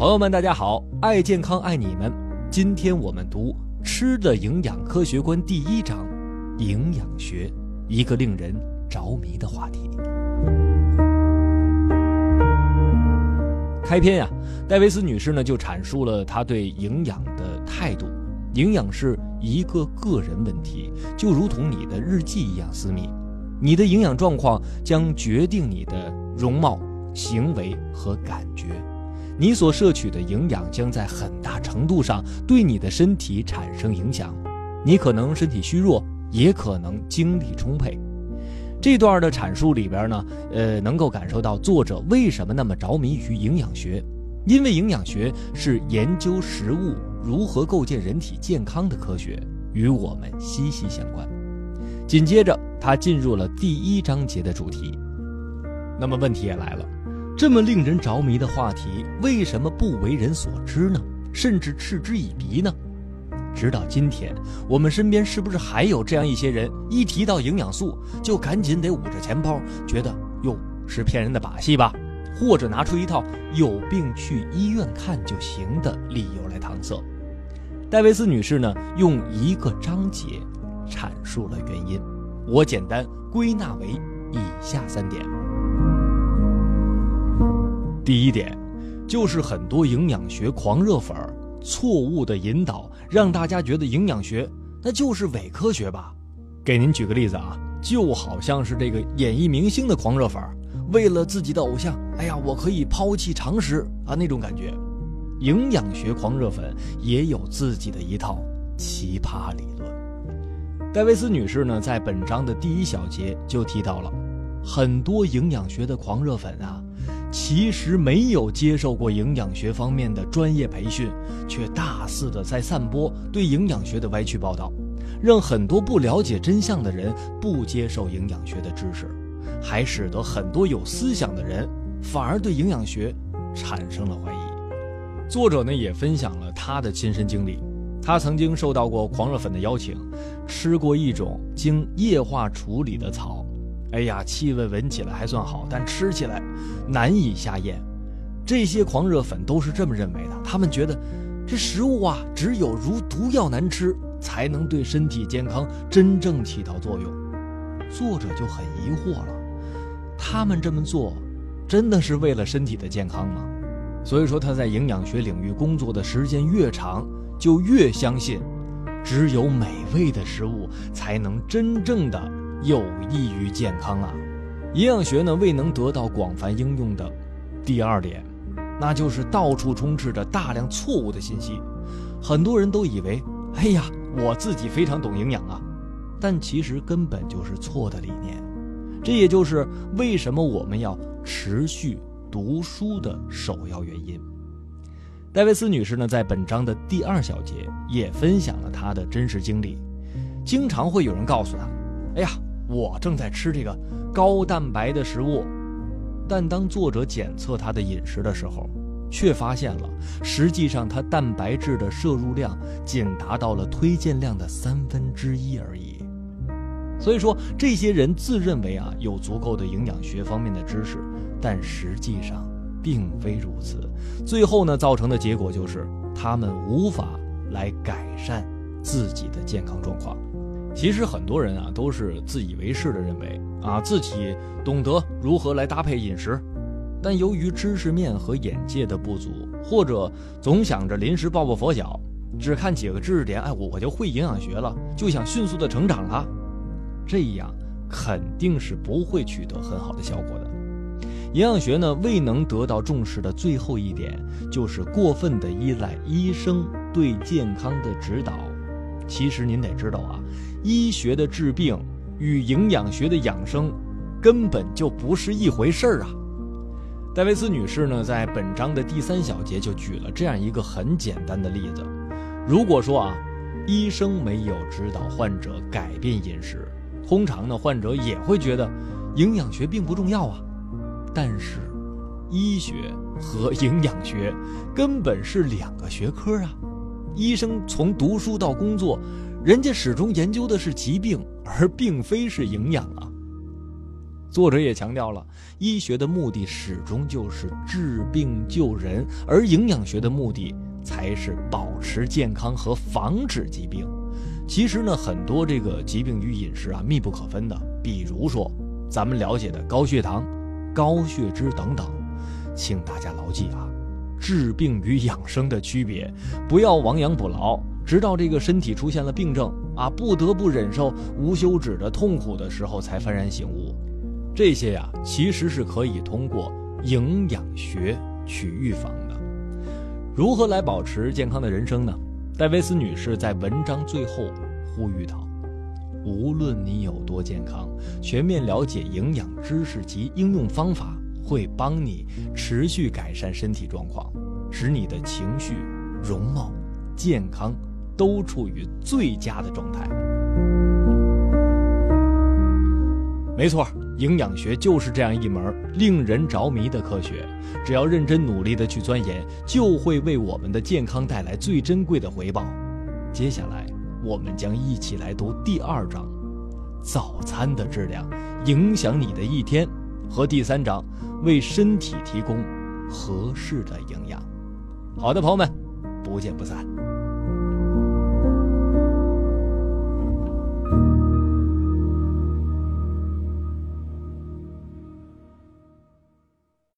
朋友们，大家好，爱健康爱你们。今天我们读《吃的营养科学观》第一章，营养学，一个令人着迷的话题。开篇呀，戴维斯女士呢就阐述了她对营养的态度：营养是一个个人问题，就如同你的日记一样私密。你的营养状况将决定你的容貌、行为和感觉。你所摄取的营养将在很大程度上对你的身体产生影响，你可能身体虚弱，也可能精力充沛。这段的阐述里边呢，呃，能够感受到作者为什么那么着迷于营养学，因为营养学是研究食物如何构建人体健康的科学，与我们息息相关。紧接着，他进入了第一章节的主题。那么问题也来了。这么令人着迷的话题，为什么不为人所知呢？甚至嗤之以鼻呢？直到今天，我们身边是不是还有这样一些人，一提到营养素，就赶紧得捂着钱包，觉得哟是骗人的把戏吧？或者拿出一套有病去医院看就行的理由来搪塞？戴维斯女士呢，用一个章节阐述了原因，我简单归纳为以下三点。第一点，就是很多营养学狂热粉错误的引导，让大家觉得营养学那就是伪科学吧。给您举个例子啊，就好像是这个演艺明星的狂热粉，为了自己的偶像，哎呀，我可以抛弃常识啊那种感觉。营养学狂热粉也有自己的一套奇葩理论。戴维斯女士呢，在本章的第一小节就提到了，很多营养学的狂热粉啊。其实没有接受过营养学方面的专业培训，却大肆的在散播对营养学的歪曲报道，让很多不了解真相的人不接受营养学的知识，还使得很多有思想的人反而对营养学产生了怀疑。作者呢也分享了他的亲身经历，他曾经受到过狂热粉的邀请，吃过一种经液化处理的草。哎呀，气味闻起来还算好，但吃起来难以下咽。这些狂热粉都是这么认为的，他们觉得这食物啊，只有如毒药难吃，才能对身体健康真正起到作用。作者就很疑惑了，他们这么做，真的是为了身体的健康吗？所以说他在营养学领域工作的时间越长，就越相信，只有美味的食物才能真正的。有益于健康啊！营养学呢未能得到广泛应用的第二点，那就是到处充斥着大量错误的信息。很多人都以为，哎呀，我自己非常懂营养啊，但其实根本就是错的理念。这也就是为什么我们要持续读书的首要原因。戴维斯女士呢，在本章的第二小节也分享了她的真实经历。经常会有人告诉她，哎呀。我正在吃这个高蛋白的食物，但当作者检测他的饮食的时候，却发现了，实际上他蛋白质的摄入量仅达到了推荐量的三分之一而已。所以说，这些人自认为啊有足够的营养学方面的知识，但实际上并非如此。最后呢，造成的结果就是他们无法来改善自己的健康状况。其实很多人啊都是自以为是的认为啊自己懂得如何来搭配饮食，但由于知识面和眼界的不足，或者总想着临时抱抱佛脚，只看几个知识点，哎我我就会营养学了，就想迅速的成长了，这样肯定是不会取得很好的效果的。营养学呢未能得到重视的最后一点，就是过分的依赖医生对健康的指导。其实您得知道啊。医学的治病与营养学的养生根本就不是一回事儿啊！戴维斯女士呢，在本章的第三小节就举了这样一个很简单的例子：如果说啊，医生没有指导患者改变饮食，通常呢，患者也会觉得营养学并不重要啊。但是，医学和营养学根本是两个学科啊！医生从读书到工作。人家始终研究的是疾病，而并非是营养啊。作者也强调了，医学的目的始终就是治病救人，而营养学的目的才是保持健康和防止疾病。其实呢，很多这个疾病与饮食啊密不可分的，比如说咱们了解的高血糖、高血脂等等，请大家牢记啊，治病与养生的区别，不要亡羊补牢。直到这个身体出现了病症啊，不得不忍受无休止的痛苦的时候，才幡然醒悟。这些呀，其实是可以通过营养学去预防的。如何来保持健康的人生呢？戴维斯女士在文章最后呼吁道：“无论你有多健康，全面了解营养知识及应用方法，会帮你持续改善身体状况，使你的情绪、容貌、健康。”都处于最佳的状态。没错，营养学就是这样一门令人着迷的科学。只要认真努力的去钻研，就会为我们的健康带来最珍贵的回报。接下来，我们将一起来读第二章：早餐的质量影响你的一天，和第三章：为身体提供合适的营养。好的，朋友们，不见不散。